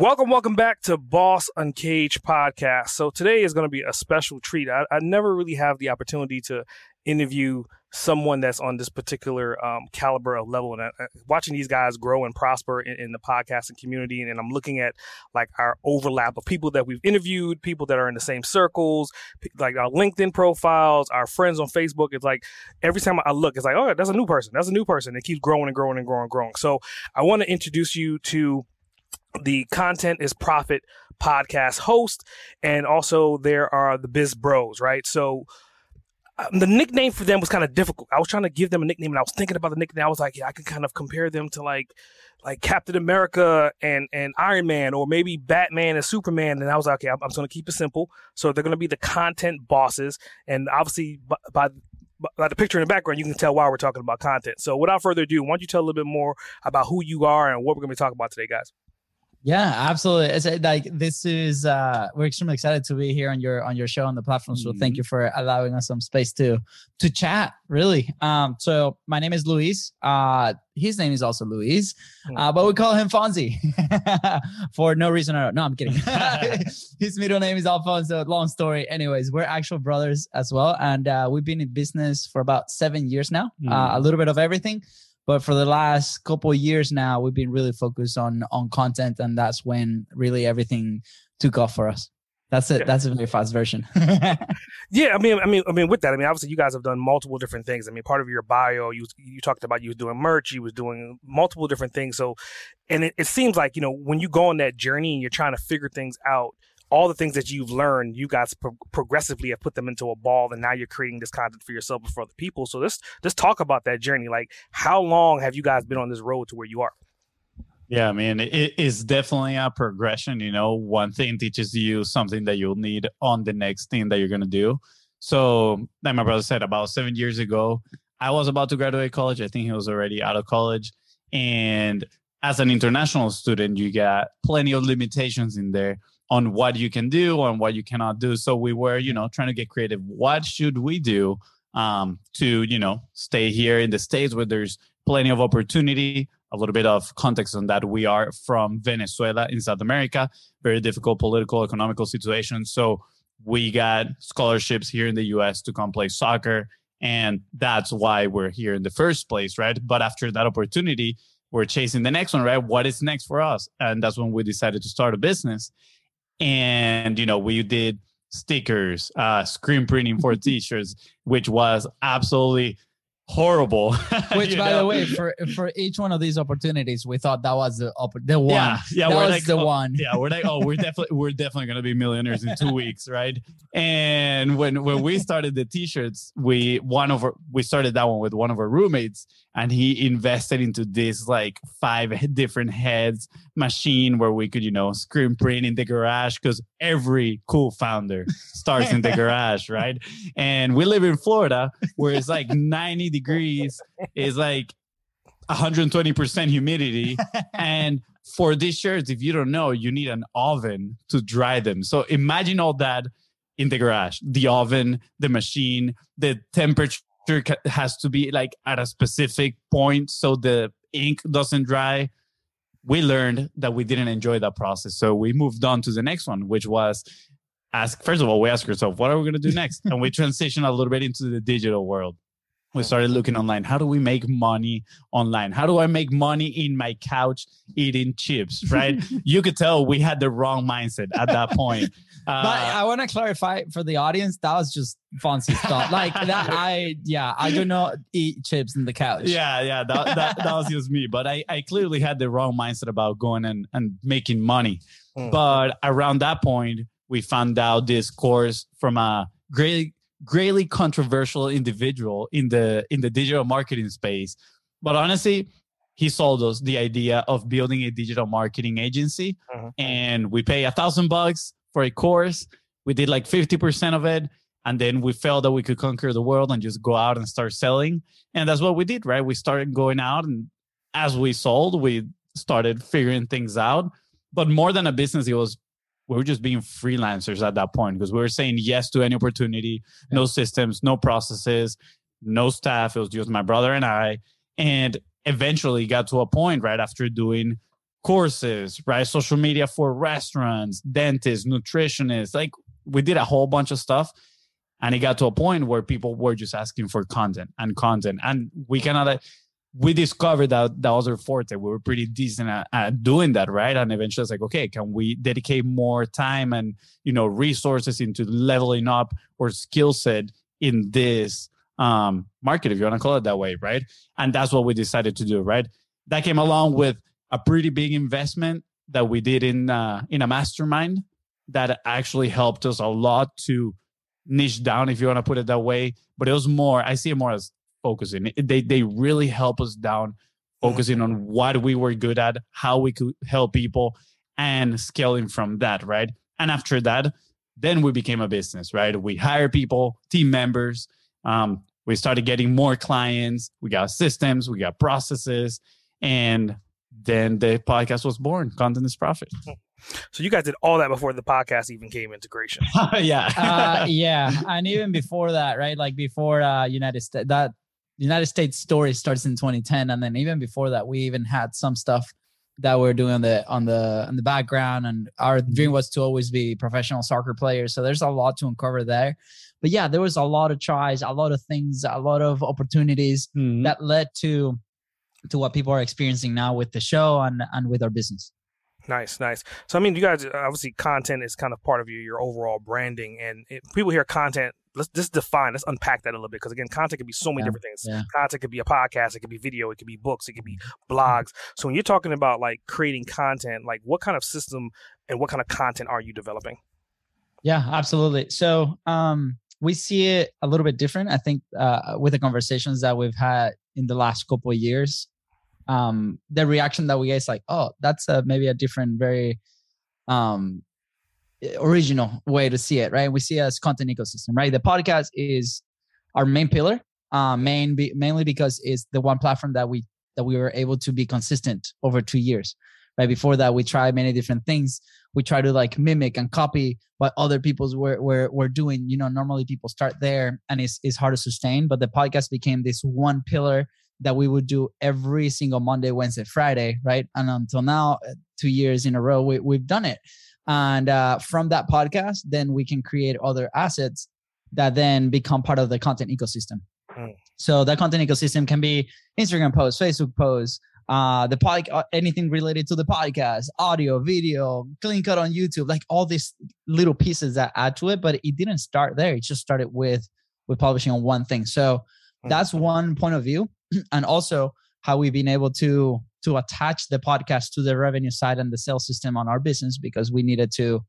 Welcome, welcome back to Boss Uncaged podcast. So today is going to be a special treat. I, I, never really have the opportunity to interview someone that's on this particular um, caliber of level. And uh, watching these guys grow and prosper in, in the podcasting community, and, and, I'm looking at like our overlap of people that we've interviewed, people that are in the same circles, like our LinkedIn profiles, our friends on Facebook. It's like every time I look, it's like, oh, that's a new person. That's a new person. It keeps growing and growing and growing and growing. So I want to introduce you to the content is profit podcast host and also there are the biz bros right so um, the nickname for them was kind of difficult i was trying to give them a nickname and i was thinking about the nickname i was like yeah i can kind of compare them to like like captain america and and iron man or maybe batman and superman and i was like okay i'm, I'm going to keep it simple so they're going to be the content bosses and obviously by, by by the picture in the background, you can tell why we're talking about content. So, without further ado, why don't you tell a little bit more about who you are and what we're going to be talking about today, guys? Yeah, absolutely. It's uh, like this is uh we're extremely excited to be here on your on your show on the platform. So mm-hmm. thank you for allowing us some space to to chat, really. Um so my name is Luis. Uh his name is also Luis. Uh, but we call him Fonzi for no reason at all. No, I'm kidding. his middle name is Alfonso. Long story. Anyways, we're actual brothers as well. And uh, we've been in business for about seven years now. Mm-hmm. Uh, a little bit of everything but for the last couple years now we've been really focused on on content and that's when really everything took off for us that's it. Yeah. That's a very fast version. yeah, I mean, I mean, I mean, with that, I mean, obviously, you guys have done multiple different things. I mean, part of your bio, you you talked about you was doing merch, you was doing multiple different things. So, and it, it seems like you know when you go on that journey and you're trying to figure things out, all the things that you've learned, you guys pro- progressively have put them into a ball, and now you're creating this content for yourself and for other people. So let's let's talk about that journey. Like, how long have you guys been on this road to where you are? Yeah, I mean, it is definitely a progression. You know, one thing teaches you something that you'll need on the next thing that you're gonna do. So, like my brother said, about seven years ago, I was about to graduate college. I think he was already out of college, and as an international student, you got plenty of limitations in there on what you can do and what you cannot do. So we were, you know, trying to get creative. What should we do um, to, you know, stay here in the States where there's plenty of opportunity? A little bit of context on that. We are from Venezuela in South America, very difficult political, economical situation. So we got scholarships here in the US to come play soccer. And that's why we're here in the first place, right? But after that opportunity, we're chasing the next one, right? What is next for us? And that's when we decided to start a business and you know we did stickers uh screen printing for t-shirts which was absolutely horrible. Which, by know? the way, for for each one of these opportunities, we thought that was the the one. Yeah, yeah, that we're was like, the oh, one. Yeah, we're like, oh, we're definitely we're definitely gonna be millionaires in two weeks, right? And when when we started the t-shirts, we one of our, we started that one with one of our roommates, and he invested into this like five different heads machine where we could you know screen print in the garage because every cool founder starts in the garage, right? And we live in Florida where it's like ninety degrees is like 120% humidity. and for these shirts, if you don't know, you need an oven to dry them. So imagine all that in the garage the oven, the machine, the temperature has to be like at a specific point so the ink doesn't dry. We learned that we didn't enjoy that process. So we moved on to the next one, which was ask first of all, we ask ourselves, what are we going to do next? and we transition a little bit into the digital world we started looking online. How do we make money online? How do i make money in my couch eating chips right? You could tell we had the wrong mindset at that point. Uh, but i want to clarify for the audience that was just fancy stuff like that i yeah i do not eat chips in the couch. Yeah yeah that, that, that was just me. But I, I clearly had the wrong mindset about going and, and making money. Mm. but around that point we found out this course from a great greatly controversial individual in the in the digital marketing space. But honestly he sold us the idea of building a digital marketing agency Mhm. and we pay a thousand bucks for a course. We did like 50% of it and then we felt that we could conquer the world and just go out and start selling. And that's what we did right? We started going out and as we sold we started figuring things out. But more than a business it was we were just being freelancers at that point because we were saying yes to any opportunity no systems no processes no staff. It was just my brother and i. And eventually got to a point right after doing courses right? Social media for restaurants dentists nutritionists like we did a whole bunch of stuff. And it got to a point where people were just asking for content and content. And we cannot we discovered that that was our forte we were pretty decent at, at doing that right? And eventually it's like okay can we dedicate more time and you know resources into leveling up or skill set in this um market if you want to call it that way right? And that's what we decided to do right? That came along with a pretty big investment that we did in uh, in a mastermind that actually helped us a lot to niche down if you want to put it that way. But it was more i see it more as focusing. They they really help us down focusing on what we were good at how we could help people and scaling from that right? And after that then we became a business right? We hire people team members um, we started getting more clients we got systems we got processes and then the podcast was born content is profit. So you guys did all that before the podcast even came integration. yeah. Uh, yeah, and even before that, right? Like before uh, United States, that United States story starts in 2010, and then even before that, we even had some stuff that we're doing on the on the in the background. And our dream was to always be professional soccer players. So there's a lot to uncover there. But yeah, there was a lot of tries, a lot of things, a lot of opportunities Mhm. that led to to what people are experiencing now with the show and and with our business. Nice, nice. So I mean, you guys obviously content is kind of part of your your overall branding, and it, people hear content. Let's just define. Let's unpack that a little bit because again, content can be so many Yeah, different things. yeah. Content could be a podcast, it could be video, it could be books, it could be blogs. So when you're talking about like creating content, like what kind of system and what kind of content are you developing? Yeah, absolutely. So um, we see it a little bit different. I think uh, with the conversations that we've had in the last couple of years, um, the reaction that we get is like, oh, that's a, maybe a different, very um, original way to see it, right? We see it as content ecosystem, right? The podcast is our main pillar, uh, main be, mainly because it's the one platform that we that we were able to be consistent over two years. Right before that, we tried many different things. We try to like mimic and copy what other people's were, were were doing. You know, normally people start there and it's it's hard to sustain. But the podcast became this one pillar that we would do every single Monday, Wednesday, Friday, right? And until now, uh, two years in a row, we, we've done it. And uh, from that podcast, then we can create other assets that then become part of the content ecosystem. Mm. So that content ecosystem can be Instagram posts, Facebook posts, uh, the pod, uh, anything related to the podcast, audio, video, clean cut on YouTube, like all these little pieces that add to it. But it didn't start there. It just started with with publishing on one thing. So that's one point of view, and also how we've been able to to attach the podcast to the revenue side and the sales system on our business because we needed to.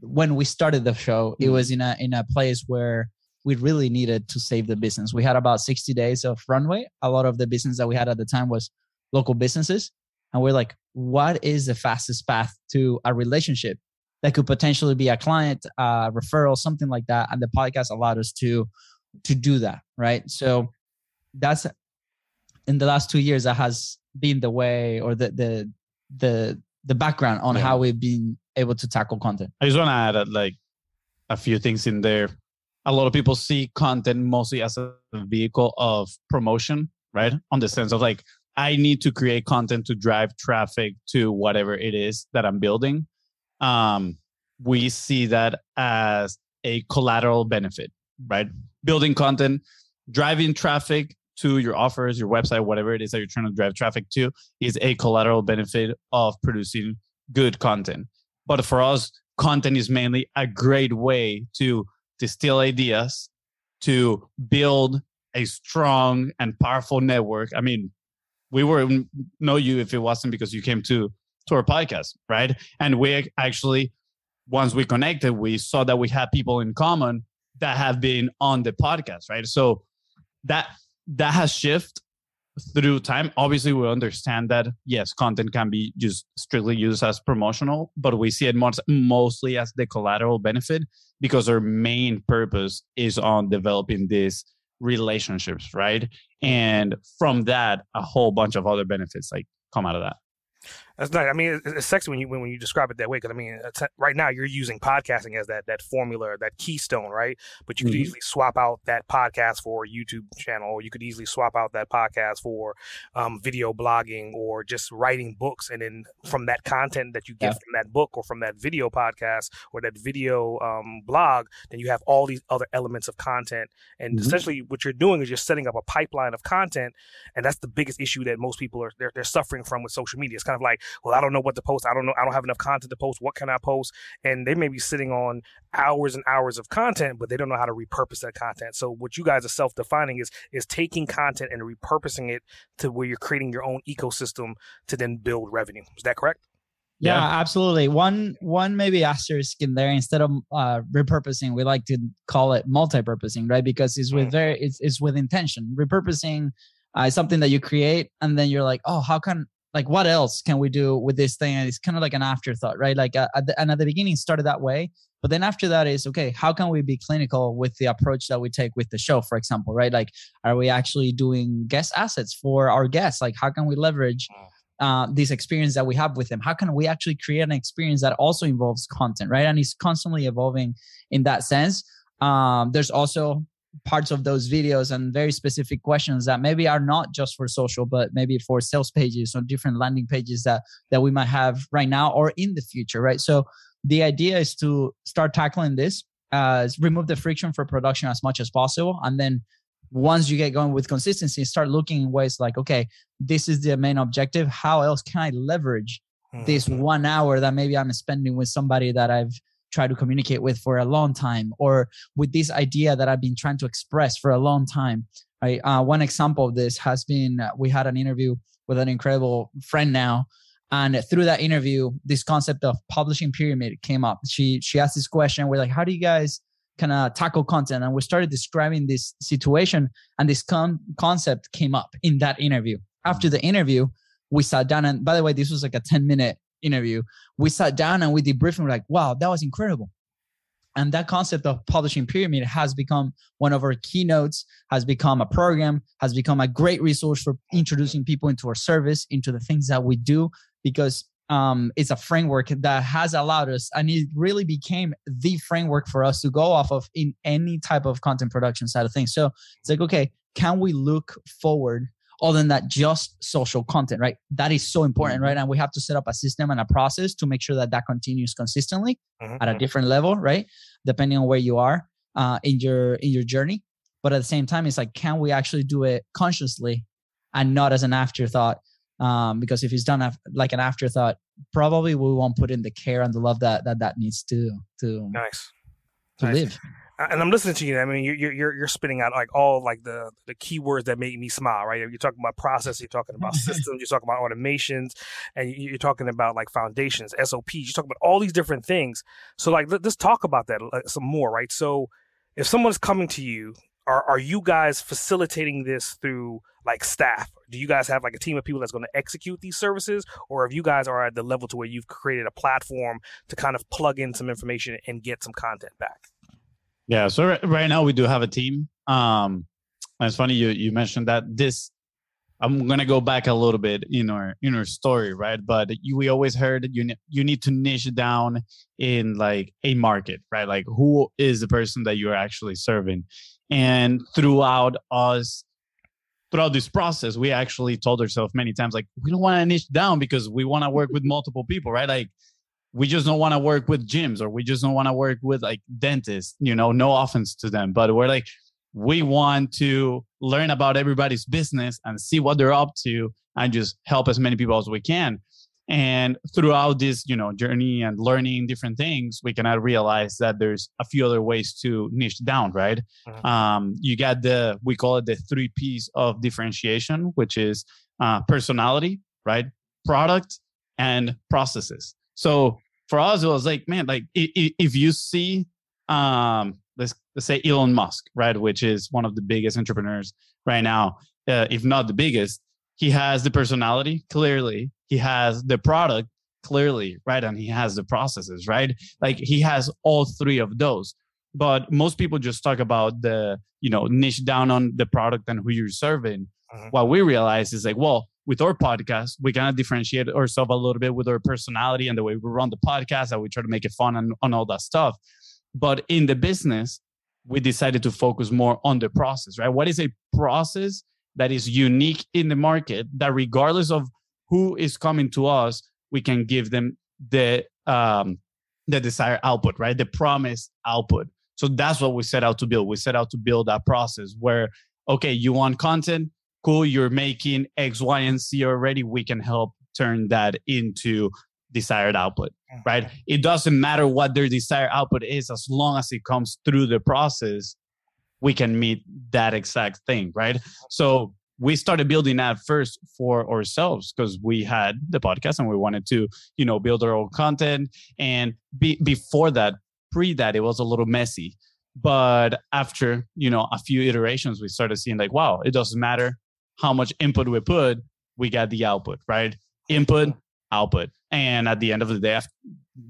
When we started the show, it was in a in a place where we really needed to save the business. We had about 60 days of runway. A lot of the business that we had at the time was local businesses. And we're like, what is the fastest path to a relationship that could potentially be a client, uh, referral, something like that? And the podcast allowed us to to do that, right? So that's in the last two years that has been the way or the the the the background on Yeah. how we've been able to tackle content. I just want to add uh, like a few things in there. A lot of people see content mostly as a vehicle of promotion, right? On the sense of like, I need to create content to drive traffic to whatever it is that I'm building. Um, we see that as a collateral benefit, right? Building content, driving traffic to your offers, your website, whatever it is that you're trying to drive traffic to, is a collateral benefit of producing good content. But for us, content is mainly a great way to distill ideas, to build a strong and powerful network. I mean, we wouldn't know you if it wasn't because you came to to our podcast, right? And we actually, once we connected, we saw that we had people in common that have been on the podcast, right? So that that has shifted through time. Obviously we understand that yes content can be just strictly used as promotional but we see it most, mostly as the collateral benefit because our main purpose is on developing these relationships right? And from that a whole bunch of other benefits like come out of that that's nice. I mean, it's sexy when you when, you describe it that way. Because I mean, right now you're using podcasting as that that formula, that keystone, right? But you could mm-hmm. easily swap out that podcast for a YouTube channel, or you could easily swap out that podcast for um, video blogging, or just writing books. And then from that content that you get yeah. from that book, or from that video podcast, or that video um, blog, then you have all these other elements of content. And mm-hmm. essentially, what you're doing is you're setting up a pipeline of content, and that's the biggest issue that most people are they're, they're suffering from with social media. It's kind of like well, I don't know what to post. I don't know. I don't have enough content to post. What can I post? And they may be sitting on hours and hours of content, but they don't know how to repurpose that content. So what you guys are self-defining is is taking content and repurposing it to where you're creating your own ecosystem to then build revenue. Is that correct? Yeah, yeah, absolutely. One one maybe asterisk in there instead of uh, repurposing, we like to call it multi-purposing, right? Because it's with mm. very it's, it's with intention. Repurposing uh, is something that you create, and then you're like, oh, how can like what else can we do with this thing? And it's kind of like an afterthought right? Like uh, at the, and at the beginning started that way. But then after that is okay how can we be clinical with the approach that we take with the show for example right? Like are we actually doing guest assets for our guests? Like how can we leverage mm. uh, this experience that we have with them? How can we actually create an experience that also involves content right? And it's constantly evolving in that sense. Um, there's also parts of those videos and very specific questions that maybe are not just for social but maybe for sales pages or different landing pages that that we might have right now or in the future right? So the idea is to start tackling this uh, remove the friction for production as much as possible. And then once you get going with consistency start looking in ways like okay this is the main objective. How else can i leverage this mm-hmm. one hour that maybe i'm spending with somebody that i've try to communicate with for a long time or with this idea that I've been trying to express for a long time. Right. Uh, one example of this has been uh, we had an interview with an incredible friend now. And through that interview, this concept of publishing pyramid came up. She she asked this question. We're like, how do you guys kind of tackle content? And we started describing this situation, and this con- concept came up in that interview. After the interview, we sat down, and by the way, this was like a ten minute interview, we sat down and we debriefed and we're like, wow, that was incredible. And that concept of publishing pyramid has become one of our keynotes, has become a program, has become a great resource for introducing people into our service, into the things that we do, because um, it's a framework that has allowed us, and it really became the framework for us to go off of in any type of content production side of things. So it's like, okay, can we look forward other than that just social content right that is so important right mm-hmm. and we have to set up a system and a process to make sure that that continues consistently mm-hmm. at a mm-hmm. different level right depending on where you are uh, in your in your journey but at the same time it's like can we actually do it consciously and not as an afterthought um, because if it's done af- like an afterthought probably we won't put in the care and the love that that that needs to to nice to nice. live and I'm listening to you. I mean, you're you're you're spitting out like all like the the keywords that make me smile, right? You're talking about process, you're talking about mm-hmm. systems, you're talking about automations, and you're talking about like foundations, SOPs. You're talking about all these different things. So like, let's talk about that some more, right? So if someone's coming to you, are are you guys facilitating this through like staff? Do you guys have like a team of people that's going to execute these services, or if you guys are at the level to where you've created a platform to kind of plug in some information and get some content back? Yeah. So right, right now we do have a team. Um, and it's funny you you mentioned that this. I'm gonna go back a little bit in our in our story, right? But you, we always heard you you need to niche down in like a market, right? Like who is the person that you're actually serving, and throughout us throughout this process, we actually told ourselves many times, like, we don't want to niche down because we want to work with multiple people, right? Like, we just don't want to work with gyms or we just don't want to work with like dentists you know no offense to them but we're like we want to learn about everybody's business and see what they're up to and just help as many people as we can. And throughout this you know journey and learning different things we cannot realize that there's a few other ways to niche down right? Mm-hmm. um, you got the we call it the three p's of differentiation which is uh, personality right? Product and processes so for us, it was like, man, like if you see, um, let's, let's say Elon Musk, right, which is one of the biggest entrepreneurs right now, uh, if not the biggest, he has the personality clearly. He has the product clearly right and he has the processes right? Like he has all three of those. But most people just talk about the you know niche down on the product and who you're serving. Uh-huh. what we realize is like well with our podcast we kind of differentiate ourselves a little bit with our personality and the way we run the podcast and we try to make it fun and on all that stuff. But in the business we decided to focus more on the process right? What is a process that is unique in the market that regardless of who is coming to us we can give them the um, the desired output right? The promised output. So that's what we set out to build. We set out to build that process where okay you want content cool you're making x y and z already we can help turn that into desired output right mm-hmm. it doesn't matter what their desired output is as long as it comes through the process we can meet that exact thing, right? So we started building that first for ourselves because we had the podcast and we wanted to, you know, build our own content. And be, before that, pre that, it was a little messy. But after, you know, a few iterations, we started seeing like, wow, it doesn't matter how much input we put, we got the output, right? Input, output. And at the end of the day,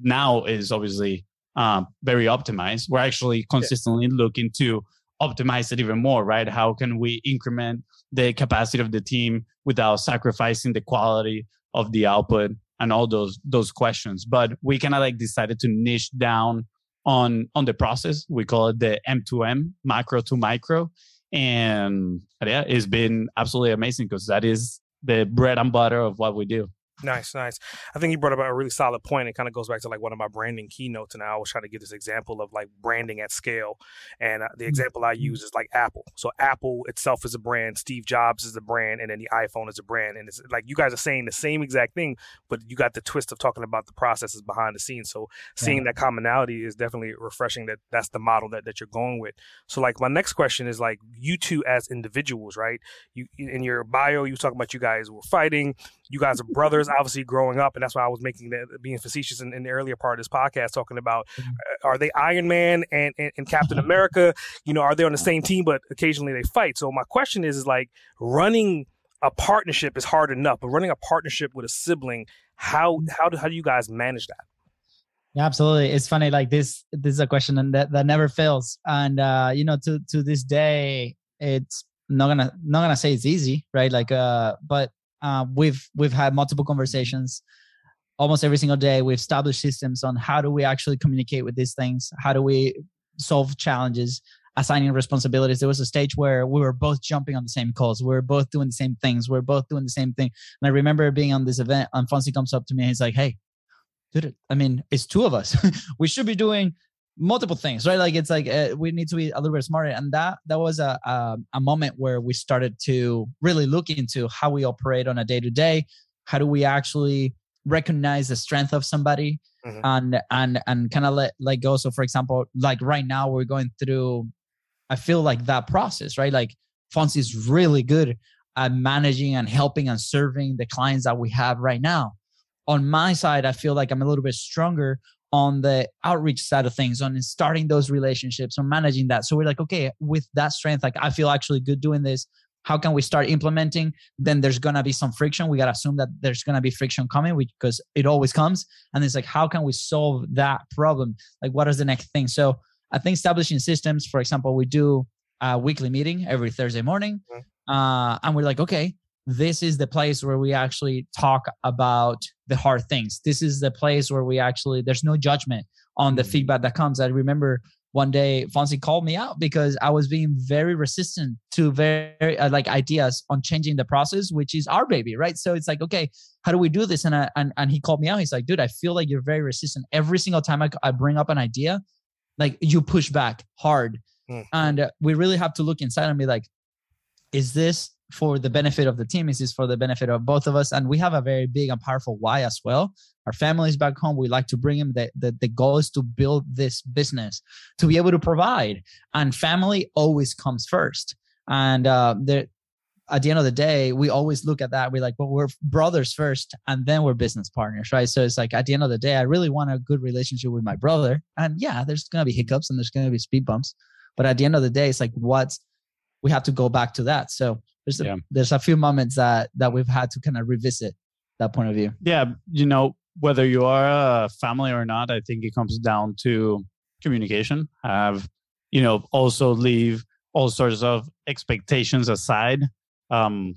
now is obviously um, very optimized. We're actually consistently looking to optimize it even more, right? How can we increment the capacity of the team without sacrificing the quality of the output and all those those questions? But we kind of like decided to niche down on on the process. We call it the M2M, macro to micro, and yeah, it's been absolutely amazing because that is the bread and butter of what we do. Nice, nice. I think you brought up a really solid point. It kind of goes back to like one of my branding keynotes, and I always try to give this example of like branding at scale. And uh, the mm-hmm. example I use is like Apple. So Apple itself is a brand, Steve Jobs is a brand, and then the iPhone is a brand. And it's like you guys are saying the same exact thing, but you got the twist of talking about the processes behind the scenes. So seeing yeah. that commonality is definitely refreshing. That that's the model that that you're going with. So like my next question is like you two as individuals, right? You in your bio, you talk about you guys were fighting you guys are brothers, obviously growing up, and that's why I was making that being facetious in, in, the earlier part of this podcast, talking about mm-hmm. uh, are they Iron Man and, and, and Captain America? You know, are they on the same team, but occasionally they fight? So my question is, is like running a partnership is hard enough, but running a partnership with a sibling, how how do how do you guys manage that? Yeah, absolutely. It's funny. Like this, this is a question that that never fails, and uh, you know, to to this day, it's not gonna not gonna say it's easy, right? Like, uh, but uh, we've we've had multiple conversations almost every single day. We've established systems on how do we actually communicate with these things. How do we solve challenges? Assigning responsibilities. There was a stage where we were both jumping on the same calls. We were both doing the same things. We are both doing the same thing. And I remember being on this event, and Fonzi comes up to me and he's like, "Hey, dude, I mean, it's two of us. we should be doing multiple things right? Like it's like uh, we need to be a little bit smarter. And that that was a, a, a moment where we started to really look into how we operate on a day to day how do we actually recognize the strength of somebody mm-hmm. and and and kind of let let go? So for example like right now we're going through i feel like that process right? Like fonzi is really good at managing and helping and serving the clients that we have right now. On my side i feel like i'm a little bit stronger on the outreach side of things, on starting those relationships, on managing that. So we're like, okay, with that strength, like I feel actually good doing this. How can we start implementing? Then there's gonna be some friction. We gotta assume that there's gonna be friction coming because it always comes. And it's like, how can we solve that problem? Like, what is the next thing? So I think establishing systems, for example, we do a weekly meeting every Thursday morning. Mm-hmm. Uh, and we're like, okay, this is the place where we actually talk about the hard things. This is the place where we actually, there's no judgment on the mm. feedback that comes. I remember one day Fonzi called me out because I was being very resistant to very uh, like ideas on changing the process, which is our baby, right? So it's like, okay, how do we do this? And I, and, and he called me out. He's like, dude, I feel like you're very resistant. Every single time I, I bring up an idea, like you push back hard. Mm. And uh, we really have to look inside and be like, is this for the benefit of the team is this for the benefit of both of us and we have a very big and powerful why as well our families back home we like to bring them the, the, the goal is to build this business to be able to provide and family always comes first and uh the at the end of the day, we always look at that. We're like, well, we're brothers first, and then we're business partners, right? So it's like at the end of the day, I really want a good relationship with my brother. And yeah, there's gonna be hiccups and there's gonna be speed bumps, but at the end of the day, it's like what's we have to go back to that. So there's a, Yeah. there's a few moments that that we've had to kind of revisit that point of view. yeah you know whether you are a family or not i think it comes down to communication have you know also leave all sorts of expectations aside um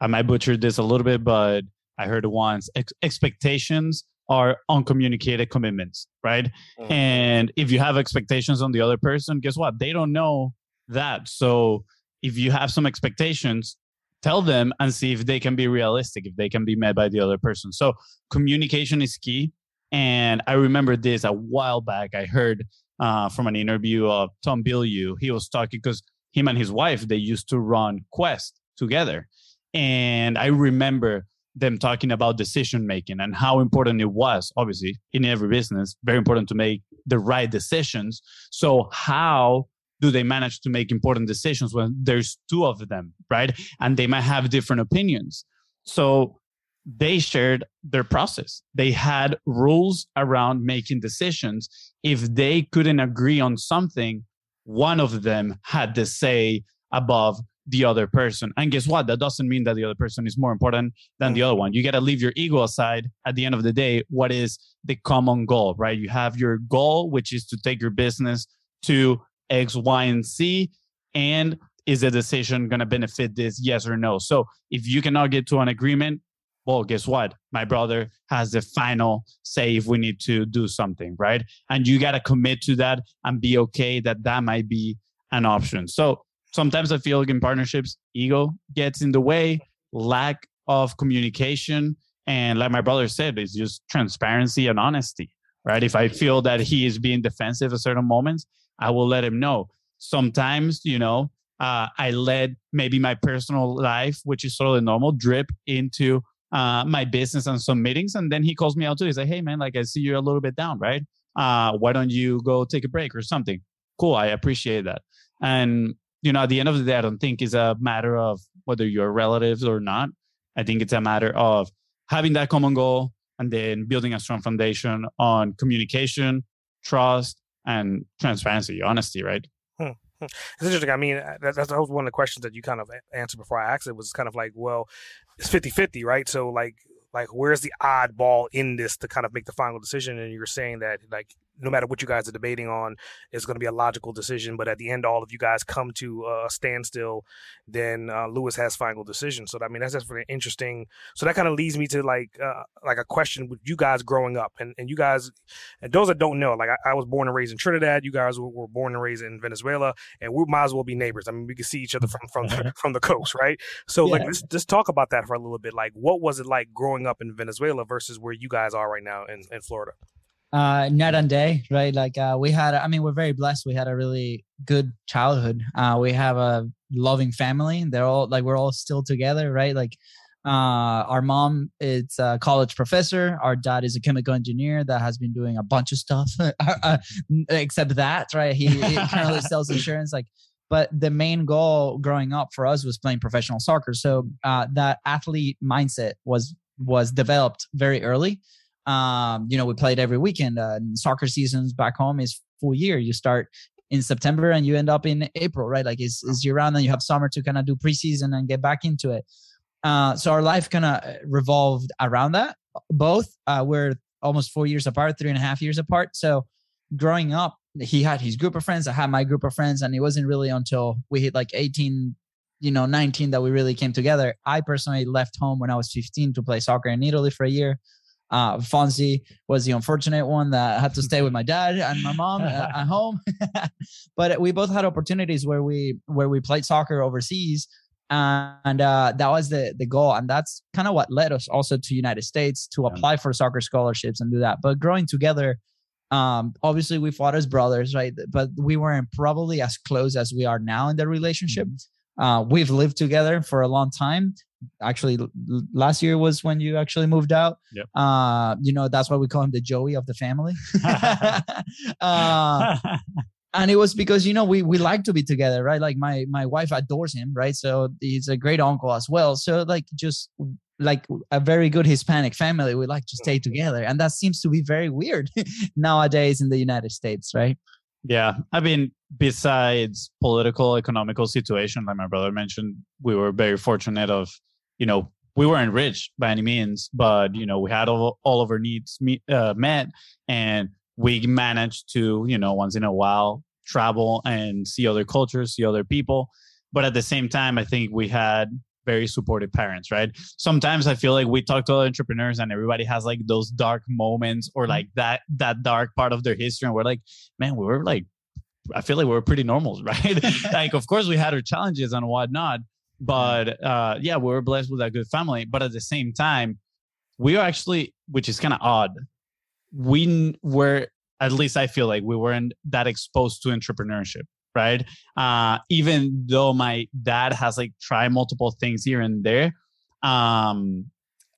i might butcher this a little bit but i heard once ex- expectations are uncommunicated commitments right Mhm. and if you have expectations on the other person guess what they don't know that so if you have some expectations tell them and see if they can be realistic if they can be met by the other person. So communication is key. And i remember this a while back. I heard uh, from an interview of tom Bilyeu. he was talking because him and his wife they used to run quest together. And i remember them talking about decision making and how important it was obviously in every business very important to make the right decisions. So how do they manage to make important decisions when there's two of them right? And they might have different opinions. So they shared their process. They had rules around making decisions. If they couldn't agree on something one of them had the say above the other person. And guess what? That doesn't mean that the other person is more important than the other one. You got to leave your ego aside. At the end of the day what is the common goal right? You have your goal which is to take your business to x y and z and is the decision going to benefit this yes or no? So if you cannot get to an agreement well guess what? My brother has the final say if we need to do something right? And you got to commit to that and be okay that that might be an option. So sometimes i feel like in partnerships ego gets in the way lack of communication and like my brother said it's just transparency and honesty right? If i feel that he is being defensive at certain moments i will let him know. Sometimes you know uh, i let maybe my personal life which is totally normal drip into uh, my business and some meetings and then he calls me out too. He's like hey man like i see you're a little bit down right? Uh, why don't you go take a break or something? Cool i appreciate that. And you know at the end of the day i don't think it's a matter of whether you're relatives or not. I think it's a matter of having that common goal and then building a strong foundation on communication trust and transparency honesty right hmm, hmm. It's interesting. I mean, that, that's that was one of the questions that you kind of answered before I asked it was kind of like, well, it's 50 50, right? So, like, like where's the oddball in this to kind of make the final decision? And you're saying that, like, no matter what you guys are debating on, it's going to be a logical decision. But at the end, all of you guys come to a standstill. Then uh, Luis has final decision. So I mean, that's just really interesting. So that kind of leads me to like uh, like a question with you guys growing up, and, and you guys, and those that don't know, like I, I was born and raised in Trinidad. You guys were, were born and raised in Venezuela, and we might as well be neighbors. I mean, we can see each other from from the, from the coast, right? So like Yeah. let's just talk about that for a little bit. Like, what was it like growing up in Venezuela versus where you guys are right now in, in Florida? Uh night and day right? Like uh we had i mean we're very blessed. We had a really good childhood. Uh we have a loving family. They're all like we're all still together right? Like uh our mom is a college professor. Our dad is a chemical engineer that has been doing a bunch of stuff uh, except that right? He, he currently sells insurance like but the main goal growing up for us was playing professional soccer. So uh that athlete mindset was was developed very early um, you know, we played every weekend. Uh, soccer seasons back home is full year. You start in September and you end up in April, right? Like it's, it's year round, and you have summer to kind of do preseason and get back into it. Uh, so our life kind of revolved around that. Both uh, we're almost four years apart, three and a half years apart. So growing up, he had his group of friends. I had my group of friends, and it wasn't really until we hit like 18, you know, 19 that we really came together. I personally left home when I was 15 to play soccer in Italy for a year. Uh, Fonzi was the unfortunate one that had to stay with my dad and my mom uh, at home. but we both had opportunities where we where we played soccer overseas, and uh, that was the the goal. And that's kind of what led us also to United States to Yeah. apply for soccer scholarships and do that. But growing together, um, obviously we fought as brothers, right? But we weren't probably as close as we are now in the relationship. Uh, we've lived together for a long time. Actually, l- last year was when you actually moved out. Yep. Uh, you know, that's why we call him the Joey of the family. uh, and it was because you know we we like to be together, right? Like my my wife adores him, right? So he's a great uncle as well. So like just like a very good Hispanic family, we like to stay together, and that seems to be very weird nowadays in the United States, right? Yeah, I mean, besides political, economical situation, like my brother mentioned, we were very fortunate of, you know, we weren't rich by any means, but you know, we had all, all of our needs meet, uh, met, and we managed to, you know, once in a while travel and see other cultures, see other people. But at the same time, I think we had very supportive parents, right? Sometimes I feel like we talk to other entrepreneurs and everybody has like those dark moments or like that that dark part of their history, and we're like, man, we were like, I feel like we were pretty normal, right? like, of course, we had our challenges and whatnot, but uh, yeah, we were blessed with a good family. But at the same time, we are actually, which is kind of odd, we were at least I feel like we weren't that exposed to entrepreneurship right? Uh, even though my dad has like tried multiple things here and there, um,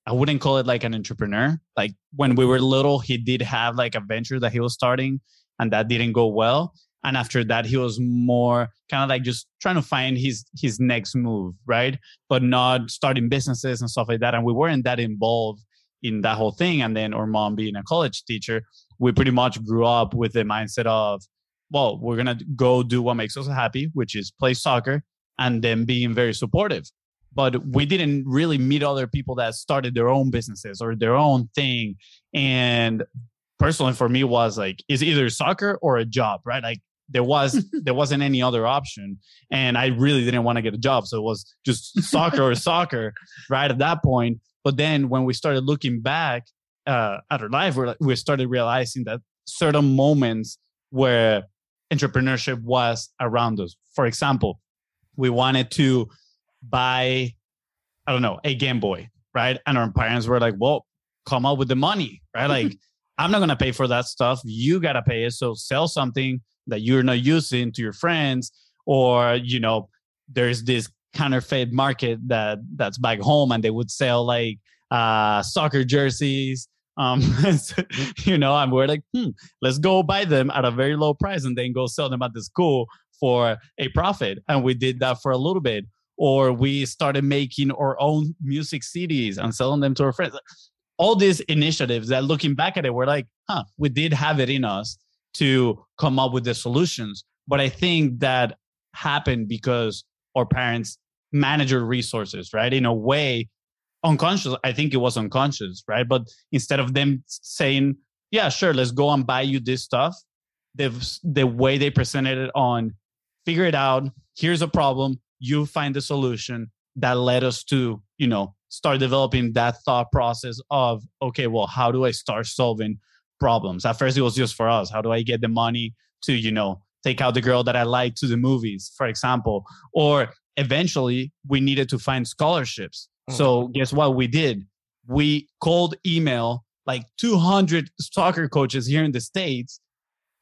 I wouldn't call it like an entrepreneur. Like when we were little, he did have like a venture that he was starting, and that didn't go well. And after that, he was more kind of like just trying to find his his next move, right? But not starting businesses and stuff like that. And we weren't that involved in that whole thing. And then our mom being a college teacher, we pretty much grew up with the mindset of well, we're going to go do what makes us happy, which is play soccer and then being very supportive. But we didn't really meet other people that started their own businesses or their own thing. And personally, for me, was like, is either soccer or a job, right? Like there was there wasn't any other option and i really didn't want to get a job so it was just soccer or soccer right at that point but then when we started looking back uh, at our life we we started realizing that certain moments where entrepreneurship was around us. For example, we wanted to buy, I don't know, a Game Boy, right? And our parents were like, well, come up with the money, right? Like, I'm not going to pay for that stuff. You got to pay it. So sell something that you're not using to your friends. Or, you know, there's this counterfeit market that that's back home and they would sell like uh, soccer jerseys um, you know, and we're like, hmm, let's go buy them at a very low price and then go sell them at the school for a profit. And we did that for a little bit. Or we started making our own music CDs and selling them to our friends. All these initiatives that looking back at it, we're like, huh, we did have it in us to come up with the solutions. But I think that happened because our parents manage our resources, right? In a way unconscious. I think it was unconscious, right? But instead of them saying, "Yeah, sure, let's go and buy you this stuff," the the way they presented it on, figure it out. Here's a problem. You find the solution. That led us to, you know, start developing that thought process of, okay, well, how do I start solving problems? At first, it was just for us. How do I get the money to, you know, take out the girl that I like to the movies, for example? Or eventually, we needed to find scholarships so mm-hmm. guess what we did? We cold email like 200 soccer coaches here in the states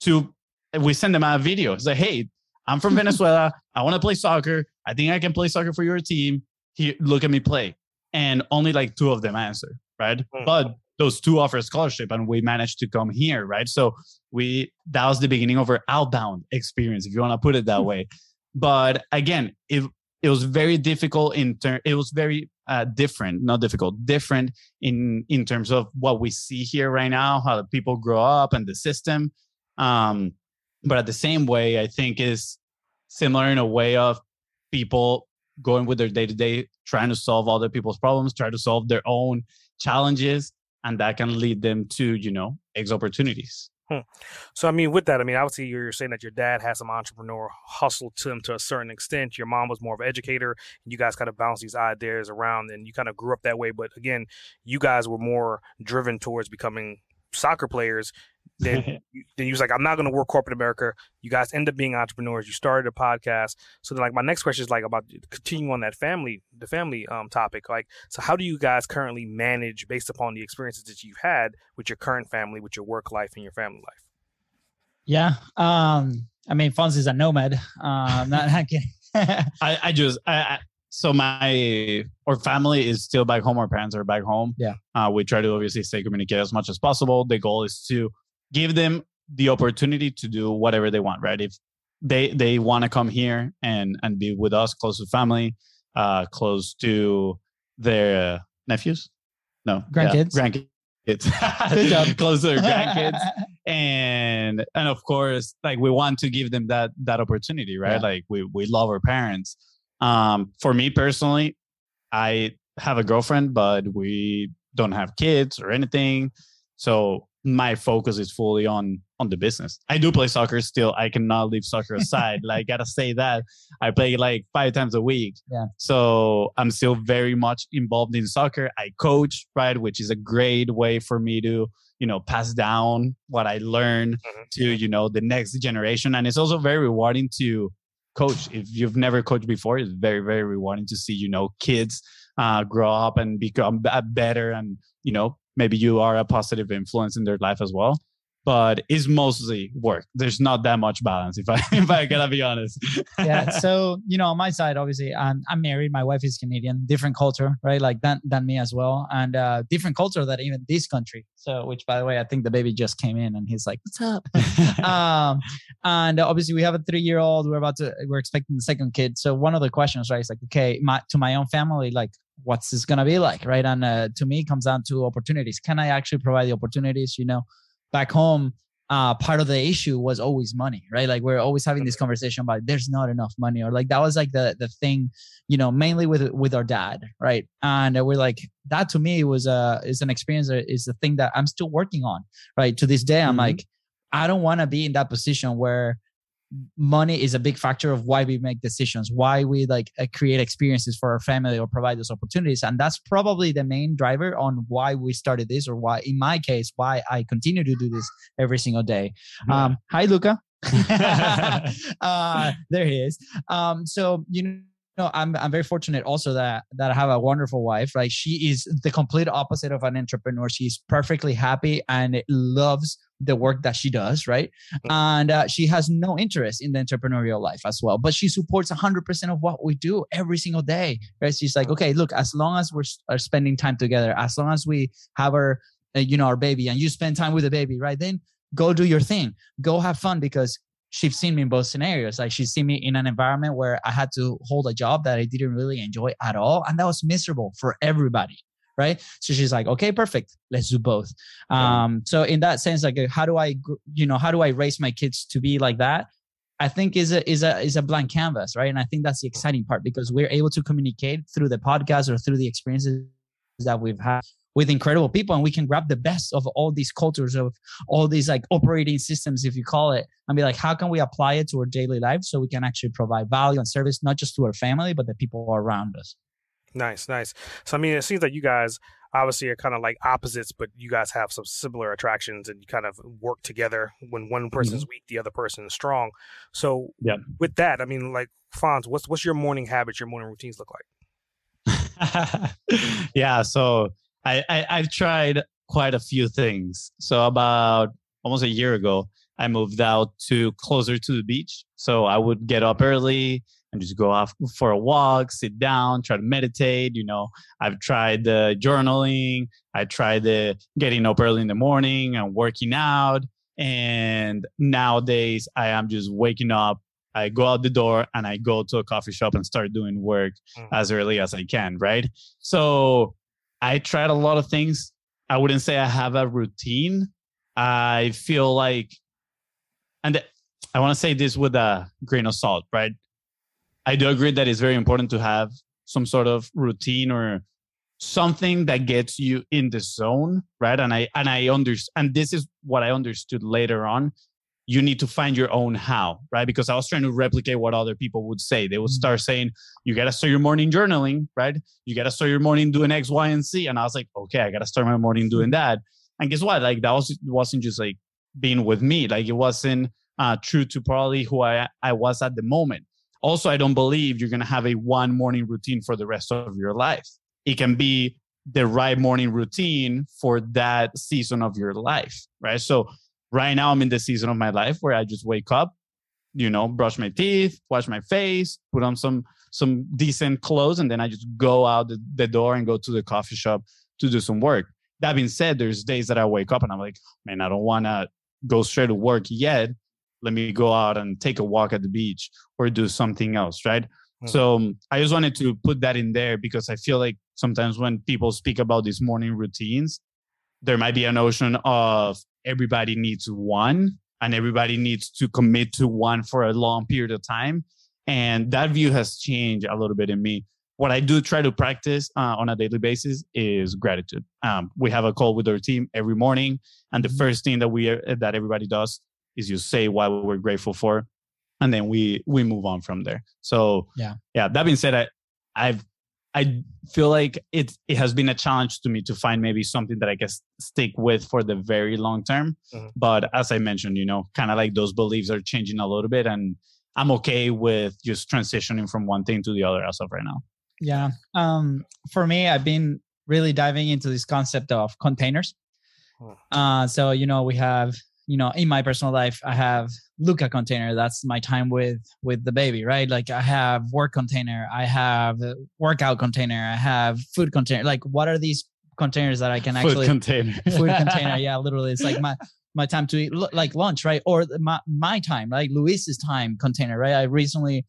to we send them out a video. It's like, hey, I'm from Venezuela. I want to play soccer. I think I can play soccer for your team. Here, look at me play. And only like two of them answer, right? Mm-hmm. But those two offer scholarship and we managed to come here, right? So we that was the beginning of our outbound experience, if you want to put it that way. But again, it it was very difficult in turn. it was very uh, different, not difficult, different in in terms of what we see here right now, how people grow up and the system. Um, but at the same way, I think is similar in a way of people going with their day to day, trying to solve other people's problems, try to solve their own challenges, and that can lead them to you know eggs opportunities. Hmm. So I mean, with that, I mean, obviously you're saying that your dad has some entrepreneur hustle to him to a certain extent. Your mom was more of an educator, and you guys kind of bounce these ideas around, and you kind of grew up that way. But again, you guys were more driven towards becoming soccer players then then you was like, I'm not going to work corporate America. You guys end up being entrepreneurs. You started a podcast. So then, like, my next question is like about continuing on that family, the family um topic. Like, so how do you guys currently manage based upon the experiences that you've had with your current family, with your work life and your family life? Yeah, um, I mean, Fonz is a nomad. Um, not, not kidding. I, I just I, I so my or family is still back home. Our parents are back home. Yeah. Uh, we try to obviously stay communicate as much as possible. The goal is to give them the opportunity to do whatever they want, right? If they they want to come here and and be with us, close to family, uh, close to their nephews, no grandkids, yeah, grandkids. Good job. close to their grandkids, and and of course like we want to give them that that opportunity right Yeah. like we we love our parents um for me personally i have a girlfriend but we don't have kids or anything. So my focus is fully on on the business. I do play soccer still. I cannot leave soccer aside. Like gotta say that. I play like five times a week. Yeah. so i'm still very much involved in soccer. I coach right which is a great way for me to you know pass down what i learned Mhm. to you know the next generation. And it's also very rewarding to coach if you've never coached before it's very very rewarding to see you know kids uh, grow up and become better and you know maybe you are a positive influence in their life as well but it's mostly work there's not that much balance if i if i gotta be honest yeah. So you know, on my side, obviously, I'm I'm married. My wife is Canadian, different culture, right? Like than than me as well, and uh, different culture than even this country. So, which by the way, I think the baby just came in, and he's like, "What's up?" um, and obviously, we have a three year old. We're about to we're expecting the second kid. So one of the questions, right, is like, okay, my to my own family, like. What's this gonna be like, right? And uh, to me, it comes down to opportunities. Can I actually provide the opportunities? You know, back home, uh, part of the issue was always money, right? Like we're always having this conversation about there's not enough money, or like that was like the the thing, you know, mainly with with our dad, right? And uh, we're like that to me was a is an experience that is the thing that I'm still working on, right? To this day, I'm Mhm. like, I don't want to be in that position where money is a big factor of why we make decisions why we like uh, create experiences for our family or provide those opportunities. And that's probably the main driver on why we started this or why in my case why i continue to do this every single day. Um hi luca. Uh there he is. Um so you know no, I'm I'm very fortunate also that that I have a wonderful wife. Right, she is the complete opposite of an entrepreneur. She's perfectly happy and loves the work that she does. Right, and uh, she has no interest in the entrepreneurial life as well. But she supports 100 percent of what we do every single day. Right, she's like, okay, look, as long as we're are spending time together, as long as we have our, uh, you know, our baby, and you spend time with the baby, right, then go do your thing, go have fun because she's seen me in both scenarios. Like she's seen me in an environment where I had to hold a job that I didn't really enjoy at all. And that was miserable for everybody. Right. So she's like, okay, perfect. Let's do both. Um, so in that sense, like how do I, you know, how do I raise my kids to be like that? I think is a is a is a blank canvas, right? And I think that's the exciting part because we're able to communicate through the podcast or through the experiences that we've had with incredible people and we can grab the best of all these cultures of all these like operating systems if you call it and be like how can we apply it to our daily life so we can actually provide value and service not just to our family but the people around us Nice, nice. So I mean, it seems like you guys obviously are kind of like opposites, but you guys have some similar attractions, and you kind of work together. When one person's mm-hmm. weak, the other person is strong. So Yep. with that, I mean, like Fonz, what's what's your morning habits, your morning routines look like? yeah, so I, I I've tried quite a few things. So about almost a year ago, I moved out to closer to the beach. So I would get up early and just go off for a walk, sit down, try to meditate. You know, I've tried the journaling. I tried the getting up early in the morning and working out. And nowadays, I am just waking up. I go out the door and I go to a coffee shop and start doing work Mhm. as early as I can. Right. So I tried a lot of things. I wouldn't say I have a routine. I feel like, and I want to say this with a grain of salt, right? I do agree that it's very important to have some sort of routine or something that gets you in the zone, right? And I and I understand, and this is what I understood later on. You need to find your own how, right? Because I was trying to replicate what other people would say. They would start saying, "You got to start your morning journaling, right? You got to start your morning doing X, Y, and Z." And I was like, "Okay, I got to start my morning doing that." And guess what? Like that was wasn't just like being with me. Like it wasn't uh, true to probably who I I was at the moment. Also, I don't believe you're gonna have a one morning routine for the rest of your life. It can be the right morning routine for that season of your life, right? So right now I'm in the season of my life where I just wake up, you know, brush my teeth, wash my face, put on some some decent clothes, and then I just go out the, the door and go to the coffee shop to do some work. That being said, there's days that I wake up and I'm like, man, I don't wanna go straight to work yet. Let me go out and take a walk at the beach or do something else, right? Mhm. So um, I just wanted to put that in there because I feel like sometimes when people speak about these morning routines, there might be a notion of everybody needs one and everybody needs to commit to one for a long period of time. And that view has changed a little bit in me. What I do try to practice uh, on a daily basis is gratitude. Um, we have a call with our team every morning, and the mm-hmm. first thing that we that everybody does is you say what we're grateful for, and then we we move on from there. So yeah, yeah. That being said, I I've I feel like it it has been a challenge to me to find maybe something that I can stick with for the very long term. Mm-hmm. But as I mentioned, you know, kind of like those beliefs are changing a little bit, and I'm okay with just transitioning from one thing to the other as of right now. Yeah. Um, for me, I've been really diving into this concept of containers. Uh, so you know, we have you know in my personal life i have luca container. That's my time with with the baby right? Like i have work container. I have workout container. I have food container. Like what are these containers that i can actually food container. food container. Yeah literally it's like my my time to eat like lunch right? Or my my time like luis's time container right? I recently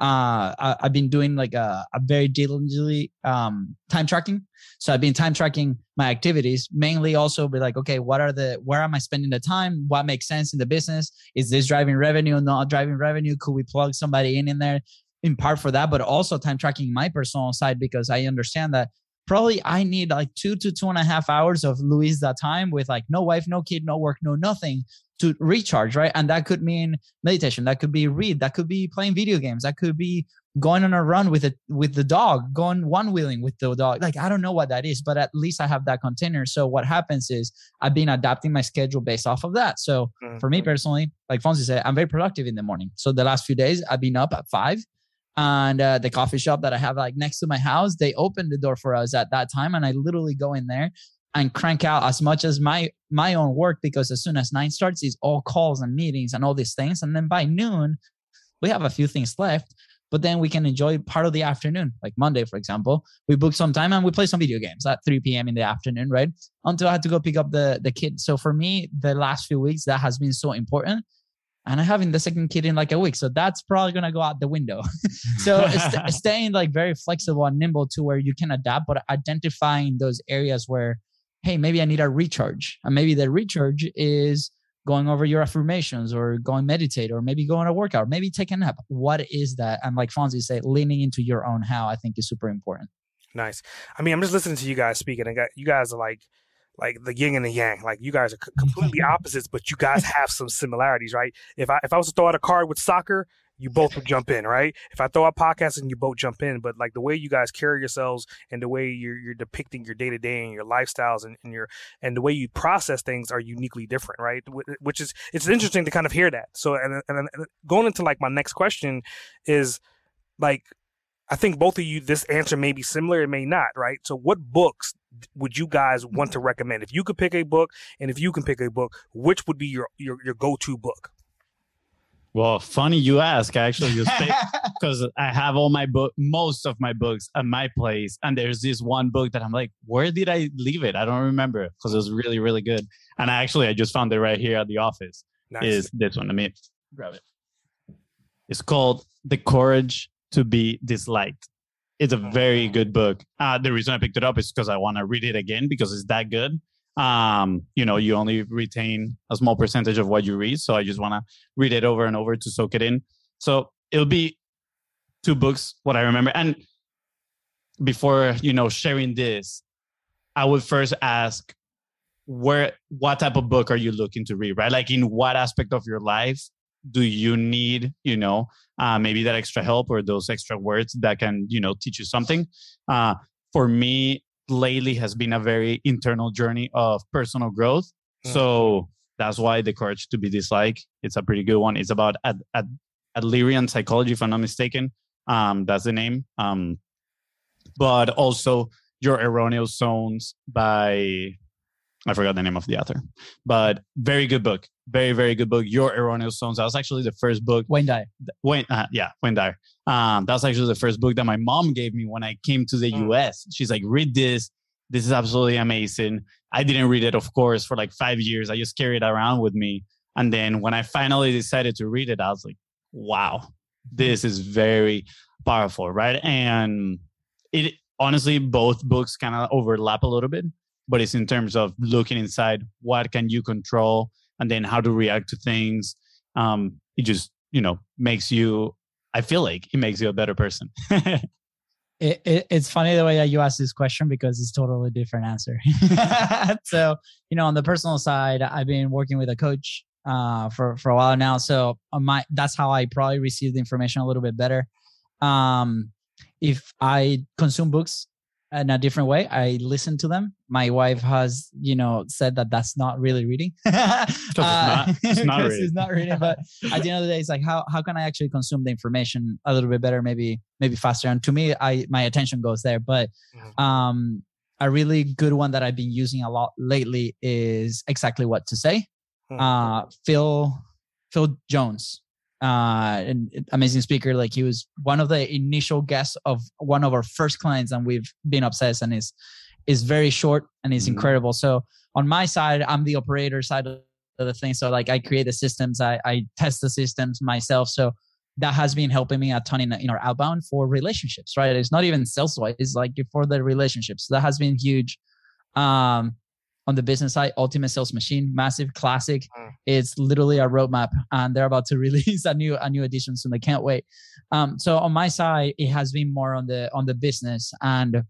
uh, I, have been doing like a, a very diligently um, time tracking. So I've been time tracking my activities, mainly also be like, okay, what are the, where am I spending the time? What makes sense in the business? Is this driving revenue not driving revenue? Could we plug somebody in in there in part for that, but also time tracking my personal side because I understand that probably I need like two to two and a half hours of Luis that time with like no wife, no kid, no work, no nothing to recharge, right? And that could mean meditation, that could be read, that could be playing video games, that could be going on a run with it with the dog, going one wheeling with the dog. Like I don't know what that is, but at least I have that container. So what happens is I've been adapting my schedule based off of that. So mm-hmm. for me personally, like Fonzi said, I'm very productive in the morning. So the last few days I've been up at five. And uh, the coffee shop that I have like next to my house, they opened the door for us at that time, and I literally go in there and crank out as much as my my own work because as soon as nine starts is all calls and meetings and all these things and then by noon we have a few things left but then we can enjoy part of the afternoon like monday for example. We book some time and we play some video games at 3 p.m in the afternoon right? Until i had to go pick up the the kid so for me the last few weeks that has been so important and I'm having the second kid in like a week. So that's probably going to go out the window. so st- staying like very flexible and nimble to where you can adapt, but identifying those areas where hey, maybe I need a recharge. And maybe the recharge is going over your affirmations or going meditate or maybe going to workout, maybe take a nap. What is that? And like Fonzi said, leaning into your own how I think is super important. Nice. I mean, I'm just listening to you guys speaking and you guys are like, like the yin and the yang. Like you guys are completely opposites, but you guys have some similarities, right? If I if I was to throw out a card with soccer, you both would jump in, right? If I throw out podcasting, you both jump in. But like the way you guys carry yourselves and the way you're you're depicting your day to day and your lifestyles and, and your and the way you process things are uniquely different, right? Which is it's interesting to kind of hear that. So and, and, and going into like my next question is like I think both of you this answer may be similar, it may not, right? So what books would you guys want to recommend? If you could pick a book and if you can pick a book, which would be your your, your go to book? Well, funny you ask. Actually, you because I have all my book, most of my books at my place, and there's this one book that I'm like, where did I leave it? I don't remember because it was really, really good. And I actually, I just found it right here at the office. Nice. Is this one? Let me grab it. It's called "The Courage to Be Disliked." It's a very oh. good book. Uh, the reason I picked it up is because I want to read it again because it's that good um, you know, you only retain a small percentage of what you read. So I just want to read it over and over to soak it in. So it'll be two books, what I remember. And before, you know, sharing this, I would first ask where, what type of book are you looking to read, right? Like in what aspect of your life do you need, you know, uh, maybe that extra help or those extra words that can, you know, teach you something. Uh, for me, lately has been a very internal journey of personal growth. Mm-hmm. So that's why the courage to be disliked. It's a pretty good one. It's about ad, ad, Adlerian psychology, if I'm not mistaken. Um, that's the name. Um, but also your erroneous zones by I forgot the name of the author, but very good book. Very, very good book. Your Erroneous Zones. That was actually the first book. Wayne Dyer. Wayne, uh, yeah, Wayne Dyer. Um, that was actually the first book that my mom gave me when I came to the mm. US. She's like, read this. This is absolutely amazing. I didn't read it, of course, for like five years. I just carried it around with me. And then when I finally decided to read it, I was like, wow, this is very powerful, right? And it honestly, both books kind of overlap a little bit but it's in terms of looking inside what can you control and then how to react to things um it just you know makes you i feel like it makes you a better person. It, it, it's funny the way that you ask this question because it's totally different answer. So you know on the personal side i've been working with a coach uh, for for a while now. So my that's how i probably receive the information a little bit better. Um if i consume books in a different way. I listen to them. My wife has, you know, said that that's not really reading. uh, it's not, it's not reading. it's not reading. But at the end of the day, it's like how how can I actually consume the information a little bit better, maybe maybe faster. And to me, I my attention goes there. But mm-hmm. um, a really good one that I've been using a lot lately is exactly what to say. Hmm. Uh, Phil Phil Jones uh an amazing speaker. Like he was one of the initial guests of one of our first clients and we've been obsessed and is is very short and is mm-hmm. incredible. So on my side i'm the operator side of the thing. So like i create the systems i, I test the systems myself. So that has been helping me a ton in, in our outbound for relationships right? It's not even sales wise it's like for the relationships. That has been huge. Um on the business side, Ultimate Sales Machine, massive classic. Mm. It's literally a roadmap, and they're about to release a new a new edition soon. I can't wait. Um, so on my side, it has been more on the on the business, and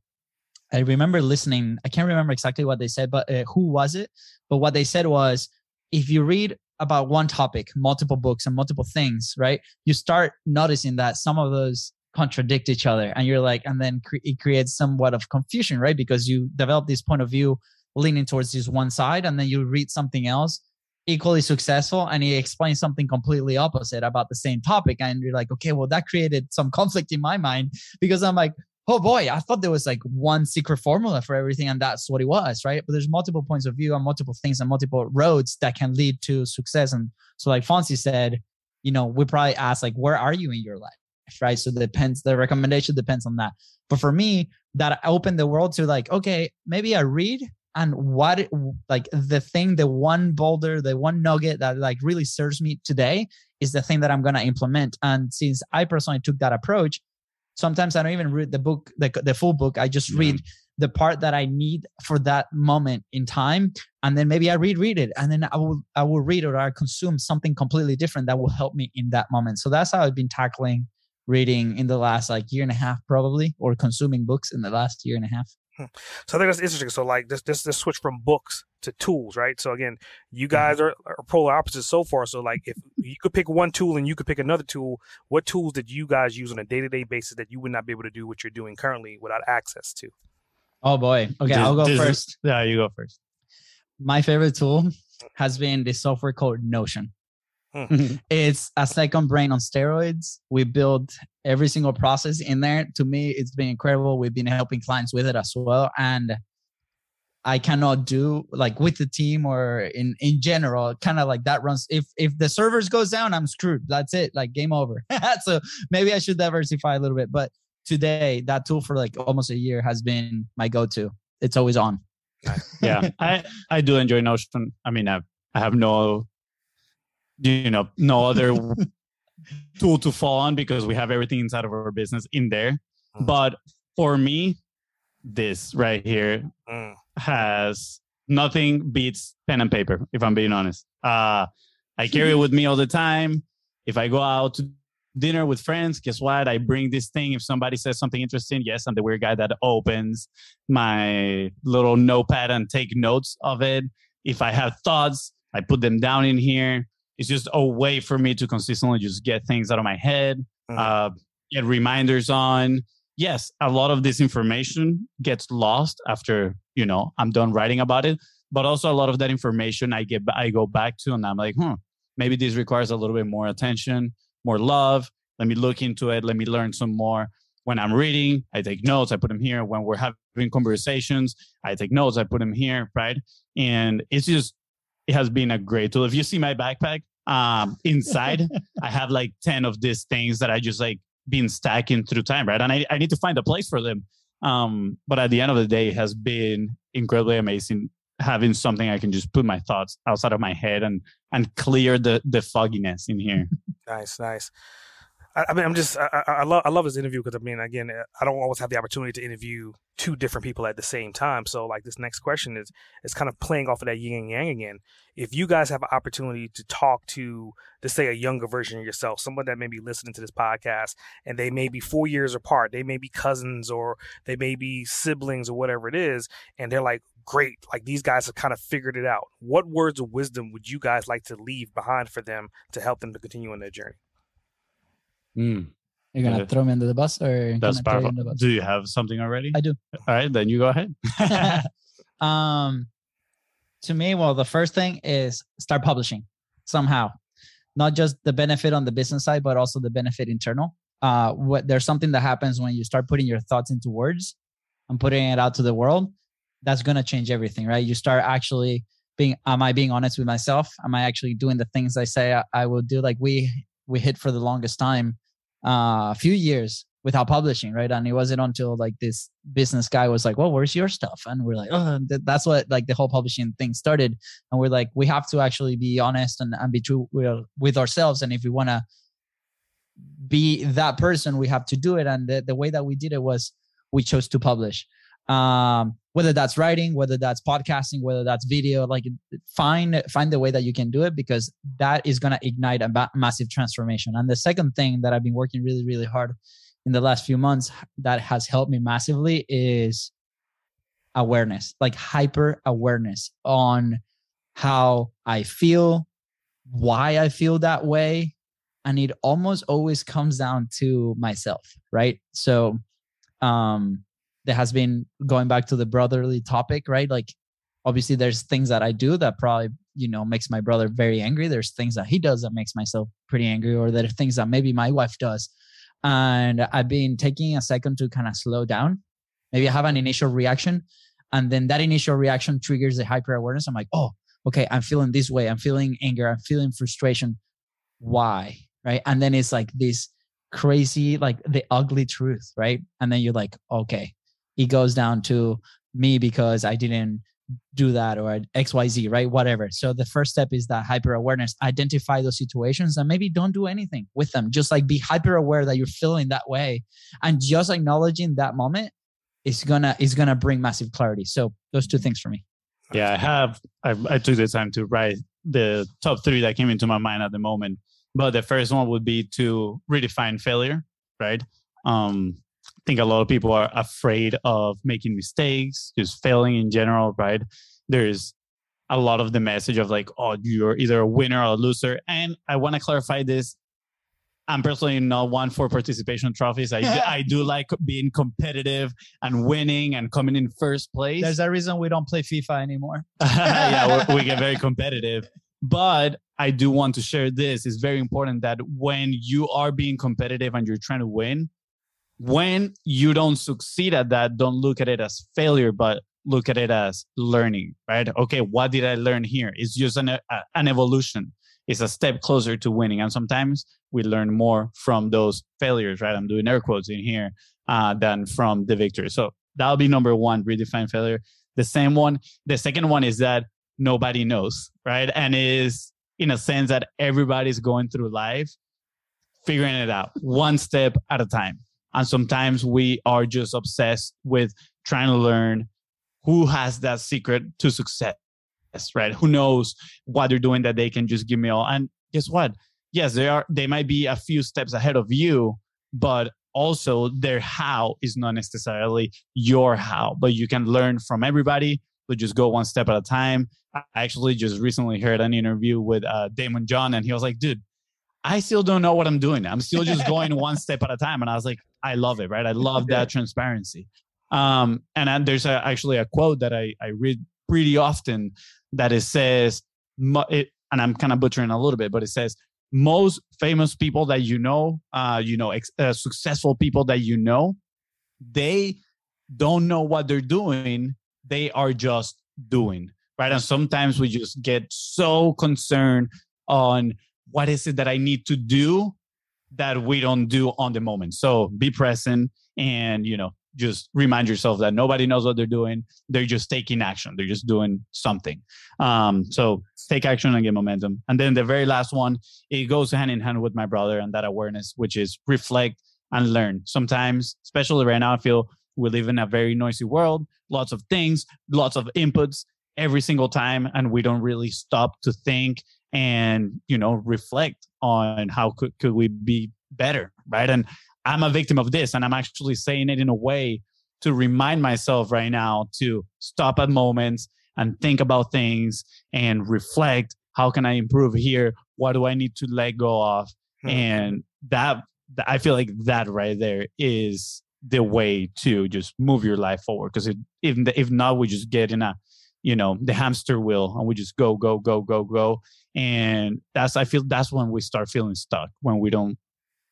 I remember listening. I can't remember exactly what they said, but uh, who was it? But what they said was, if you read about one topic, multiple books and multiple things, right? You start noticing that some of those contradict each other, and you're like, and then cre- it creates somewhat of confusion, right? Because you develop this point of view leaning towards this one side and then you read something else equally successful and he explains something completely opposite about the same topic and you're like okay well that created some conflict in my mind because i'm like oh boy i thought there was like one secret formula for everything and that's what it was right? But there's multiple points of view and multiple things and multiple roads that can lead to success and so like fonzi said you know we probably ask like where are you in your life? Right? So depends the recommendation depends on that. But for me that opened the world to like okay maybe i read and what like the thing the one boulder the one nugget that like really serves me today is the thing that i'm going to implement. And since i personally took that approach sometimes i don't even read the book the, the full book. I just read the part that i need for that moment in time and then maybe i read read it and then i will i will read or i consume something completely different that will help me in that moment. So that's how i've been tackling reading in the last like year and a half probably or consuming books in the last year and a half Hmm. So I think that's interesting. So like this this this switch from books to tools, right? So again, you mm-hmm. guys are, are polar opposites so far. So like if you could pick one tool and you could pick another tool, what tools did you guys use on a day to day basis that you would not be able to do what you're doing currently without access to? Oh boy. Okay, I'll go first. Yeah, you go first. My favorite tool has been the software called Notion. Hmm. it's a second brain on steroids. We build every single process in there. To me, it's been incredible. We've been helping clients with it as well. And I cannot do like with the team or in in general, kind of like that runs. If if the servers goes down, I'm screwed. That's it. Like game over. so maybe I should diversify a little bit. But today, that tool for like almost a year has been my go-to. It's always on. yeah, I I do enjoy Notion. I mean, I I have no you know no other tool to fall on because we have everything inside of our business in there. Mm. but for me this right here mm. has nothing beats pen and paper if i'm being honest. Uh i carry it with me all the time. If i go out to dinner with friends guess what? I bring this thing. If somebody says something interesting yes i'm the weird guy that opens my little notepad and take notes of it. If i have thoughts i put them down in here it's just a way for me to consistently just get things out of my head, mm-hmm. uh, get reminders on. Yes, a lot of this information gets lost after you know I'm done writing about it, but also a lot of that information I get I go back to, and I'm like, hmm, maybe this requires a little bit more attention, more love. Let me look into it. Let me learn some more. When I'm reading, I take notes. I put them here. When we're having conversations, I take notes. I put them here, right? And it's just it has been a great tool. If you see my backpack, um, inside, I have like 10 of these things that I just like been stacking through time, right? And I, I need to find a place for them. Um, but at the end of the day, it has been incredibly amazing having something I can just put my thoughts outside of my head and and clear the the fogginess in here. nice, nice. I, I mean, I'm just I, I, love I love this interview because I mean, again, I don't always have the opportunity to interview two different people at the same time. So, like, this next question is is kind of playing off of that yin and yang again. If you guys have an opportunity to talk to, to say, a younger version of yourself, someone that may be listening to this podcast, and they may be four years apart, they may be cousins or they may be siblings or whatever it is, and they're like, great, like these guys have kind of figured it out. What words of wisdom would you guys like to leave behind for them to help them to continue on their journey? Mm. You're gonna throw me under the bus, or that's powerful. Do you have something already? I do. All right, then you go ahead. um, to me, well, the first thing is start publishing somehow, not just the benefit on the business side, but also the benefit internal. Uh, what there's something that happens when you start putting your thoughts into words and putting it out to the world. That's gonna change everything, right? You start actually being, am I being honest with myself? Am I actually doing the things I say I, I will do? Like we we hit for the longest time uh, a few years without publishing, right? And it wasn't until like this business guy was like, "Well, where's your stuff?" And we're like, "Oh, that's what like the whole publishing thing started." And we're like, we have to actually be honest and, and be true with ourselves. And if we want to be that person, we have to do it. And the, the way that we did it was we chose to publish um, whether that's writing whether that's podcasting whether that's video like find find the way that you can do it because that is going to ignite a massive transformation. And the second thing that i've been working really really hard in the last few months that has helped me massively is awareness like hyper awareness on how i feel why i feel that way and it almost always comes down to myself right? So um there has been going back to the brotherly topic, right? Like obviously there's things that I do that probably, you know, makes my brother very angry. There's things that he does that makes myself pretty angry, or there are things that maybe my wife does. And I've been taking a second to kind of slow down. Maybe I have an initial reaction. And then that initial reaction triggers the hyper awareness. I'm like, oh, okay, I'm feeling this way. I'm feeling anger. I'm feeling frustration. Why? Right. And then it's like this crazy, like the ugly truth. Right. And then you're like, okay, it goes down to me because I didn't do that or XYZ, right? Whatever. So the first step is that hyper awareness. Identify those situations and maybe don't do anything with them. Just like be hyper aware that you're feeling that way. And just acknowledging that moment is gonna is gonna bring massive clarity. So those two things for me. Yeah, I have I, I took the time to write the top three that came into my mind at the moment. But the first one would be to redefine failure, right? Um, think a lot of people are afraid of making mistakes, just failing in general, right? There's a lot of the message of like, oh, you're either a winner or a loser. And I want to clarify this. I'm personally not one for participation trophies. I, I do like being competitive and winning and coming in first place. There's a reason we don't play FIFA anymore. yeah, we get very competitive. But I do want to share this. It's very important that when you are being competitive and you're trying to win, when you don't succeed at that, don't look at it as failure, but look at it as learning, right? Okay, what did I learn here? It's just an, a, an evolution. It's a step closer to winning. And sometimes we learn more from those failures, right? I'm doing air quotes in here uh, than from the victory. So that'll be number one, redefine failure. The same one. The second one is that nobody knows, right? And is in a sense that everybody's going through life figuring it out one step at a time and sometimes we are just obsessed with trying to learn who has that secret to success, right? Who knows what they're doing that they can just give me all. And guess what? Yes, they are, they might be a few steps ahead of you, but also their how is not necessarily your how, but you can learn from everybody, but just go one step at a time. I actually just recently heard an interview with uh, Daymond John, and he was like, dude, I still don't know what I'm doing. I'm still just going one step at a time. And I was like, I love it, right? I love that transparency. Um, and there's a, actually a quote that I, I read pretty often that it says, it, and I'm kind of butchering a little bit, but it says, most famous people that you know, uh, you know, ex- uh, successful people that you know, they don't know what they're doing. They are just doing, right? And sometimes we just get so concerned on what is it that I need to do that we don't do on the moment. So be present and, you know, just remind yourself that nobody knows what they're doing. They're just taking action. They're just doing something. Um, so take action and get momentum. And then the very last one, it goes hand in hand with my brother and that awareness, which is reflect and learn. Sometimes, especially right now, I feel we live in a very noisy world, lots of things, lots of inputs every single time, and we don't really stop to think and you know reflect on how could, could we be better right? And i'm a victim of this and i'm actually saying it in a way to remind myself right now to stop at moments and think about things and reflect how can i improve here? What do i need to let go of? Mm-hmm. and that i feel like that right there is the way to just move your life forward because if if not we just get in a you know the hamster wheel and we just go go go go go. And that's i feel that's when we start feeling stuck when we don't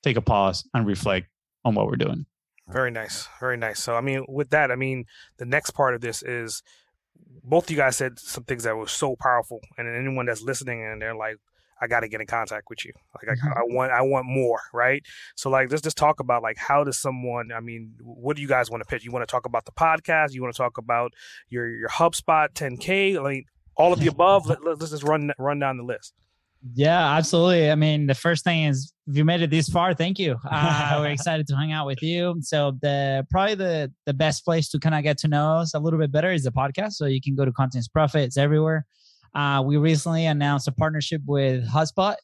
take a pause and reflect on what we're doing. Very nice very nice. So i mean with that i mean the next part of this is both you guys said some things that were so powerful and anyone that's listening and they're like I got to get in contact with you. Like I, mm-hmm. I, want, I want more, right? So like, let's just talk about like how does someone? I mean, what do you guys want to pitch? You want to talk about the podcast? You want to talk about your your HubSpot 10K? Like all of the above. Let, us just run run down the list. Yeah, absolutely. I mean, the first thing is if you made it this far, thank you. Uh, we're excited to hang out with you. So the probably the the best place to kind of get to know us a little bit better is the podcast. So you can go to Content Is Profit. It's everywhere. Uh, we recently announced a partnership with HubSpot,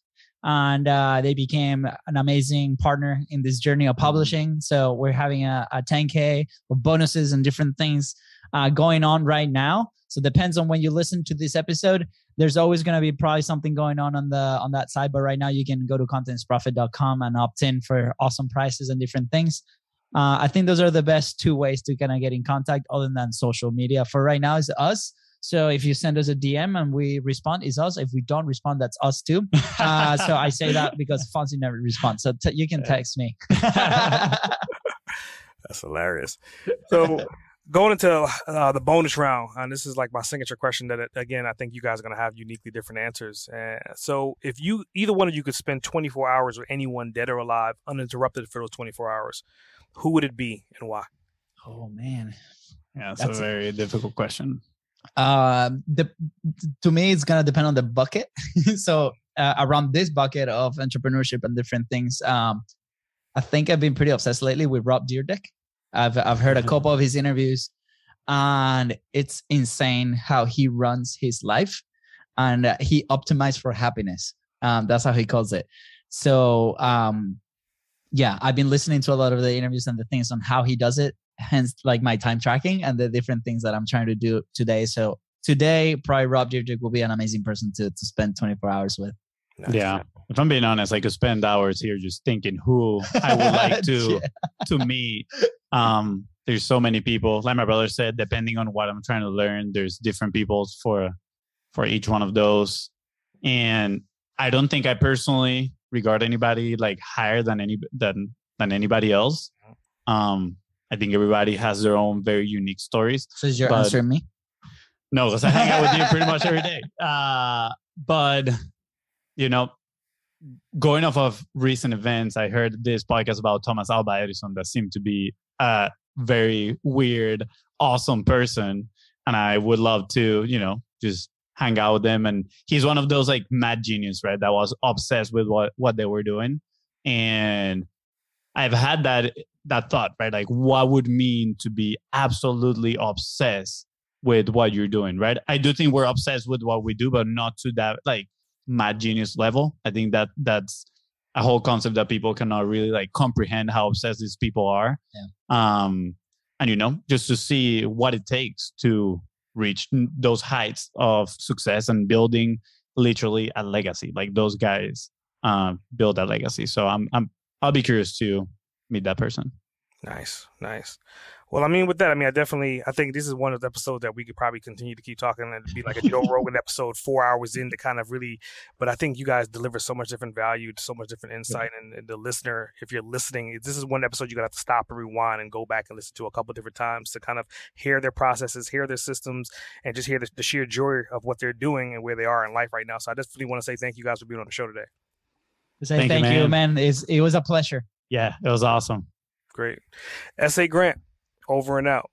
and uh, they became an amazing partner in this journey of publishing. So we're having a, a 10K of bonuses and different things uh, going on right now. So depends on when you listen to this episode. There's always going to be probably something going on on the on that side, but right now you can go to contentisprofit.com and opt in for awesome prices and different things. Uh, I think those are the best two ways to kind of get in contact, other than social media. For right now, is us. So if you send us a DM and we respond, it's us. If we don't respond, that's us too. Uh, so I say that because Fonzi never responds. So t- you can text me. that's hilarious. So going into uh, the bonus round, and this is like my signature question that again I think you guys are going to have uniquely different answers. Uh, so if you either one of you could spend 24 hours with anyone dead or alive uninterrupted for those 24 hours, who would it be and why? Oh man, yeah, that's, that's a very a- difficult question uh the to me it's gonna depend on the bucket so uh, around this bucket of entrepreneurship and different things um i think i've been pretty obsessed lately with rob Dyrdek. i've i've heard a mm-hmm. couple of his interviews and it's insane how he runs his life and uh, he optimized for happiness um that's how he calls it so um yeah i've been listening to a lot of the interviews and the things on how he does it hence like my time tracking and the different things that I'm trying to do today. So today, probably Rob Dyrdek will be an amazing person to to spend 24 hours with. Nice. Yeah. If I'm being honest, I could spend hours here just thinking who I would like to yeah. to meet. Um, there's so many people. Like my brother said, depending on what I'm trying to learn, there's different people for for each one of those. And I don't think I personally regard anybody like higher than any than than anybody else. Um, I think everybody has their own very unique stories. So is your but, answer me? No, because I hang out with you pretty much every day. Uh, but you know, going off of recent events, I heard this podcast about Thomas Alva Edison that seemed to be a very weird, awesome person, and I would love to, you know, just hang out with them. And he's one of those like mad genius, right? That was obsessed with what what they were doing, and I've had that that thought, right? Like what would mean to be absolutely obsessed with what you're doing, right? I do think we're obsessed with what we do, but not to that like mad genius level. I think that that's a whole concept that people cannot really like comprehend how obsessed these people are. Yeah. Um, and you know, just to see what it takes to reach those heights of success and building literally a legacy. Like those guys uh, build a legacy. So I'm I'm I'll be curious to meet that person. Nice, nice. Well, I mean, with that, I mean, I definitely, I think this is one of the episodes that we could probably continue to keep talking and be like a Joe Rogan episode, four hours in to kind of really. But I think you guys deliver so much different value, so much different insight, yeah. and, and, the listener, if you're listening, this is one episode you're gonna have to stop and rewind and go back and listen to a couple different times to kind of hear their processes, hear their systems, and just hear the, the sheer joy of what they're doing and where they are in life right now. So I definitely want to say thank you guys for being on the show today. Say thank, thank you, man. You, man. It's, it was a pleasure. Yeah, it was awesome. Great. S.A. Grant, Over and out.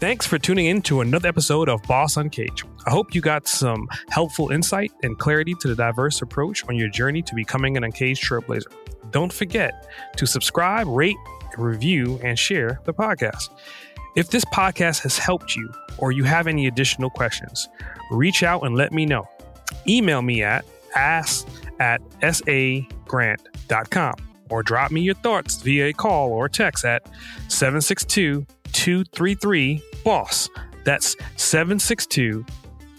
Thanks for tuning in to another episode of Boss Uncaged. I hope you got some helpful insight and clarity to the diverse approach on your journey to becoming an uncaged trailblazer. Don't forget to subscribe, rate, review, and share the podcast. If this podcast has helped you or you have any additional questions, reach out and let me know. Email me at ask at sagrant.com or drop me your thoughts via a call or text at 762 233 BOSS. That's 762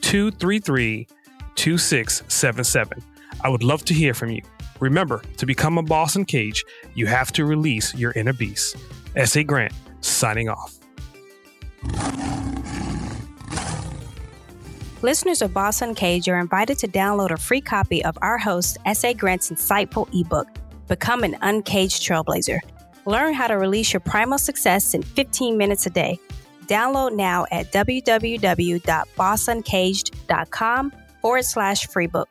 233 2677. I would love to hear from you. Remember, to become a boss Uncaged, you have to release your inner beast. S.A. Grant, signing off. Listeners of Boss Uncaged are invited to download a free copy of our host, S.A. Grant's insightful ebook, Become an Uncaged Trailblazer. Learn how to release your primal success in 15 minutes a day. Download now at www.bossuncaged.com forward slash free book.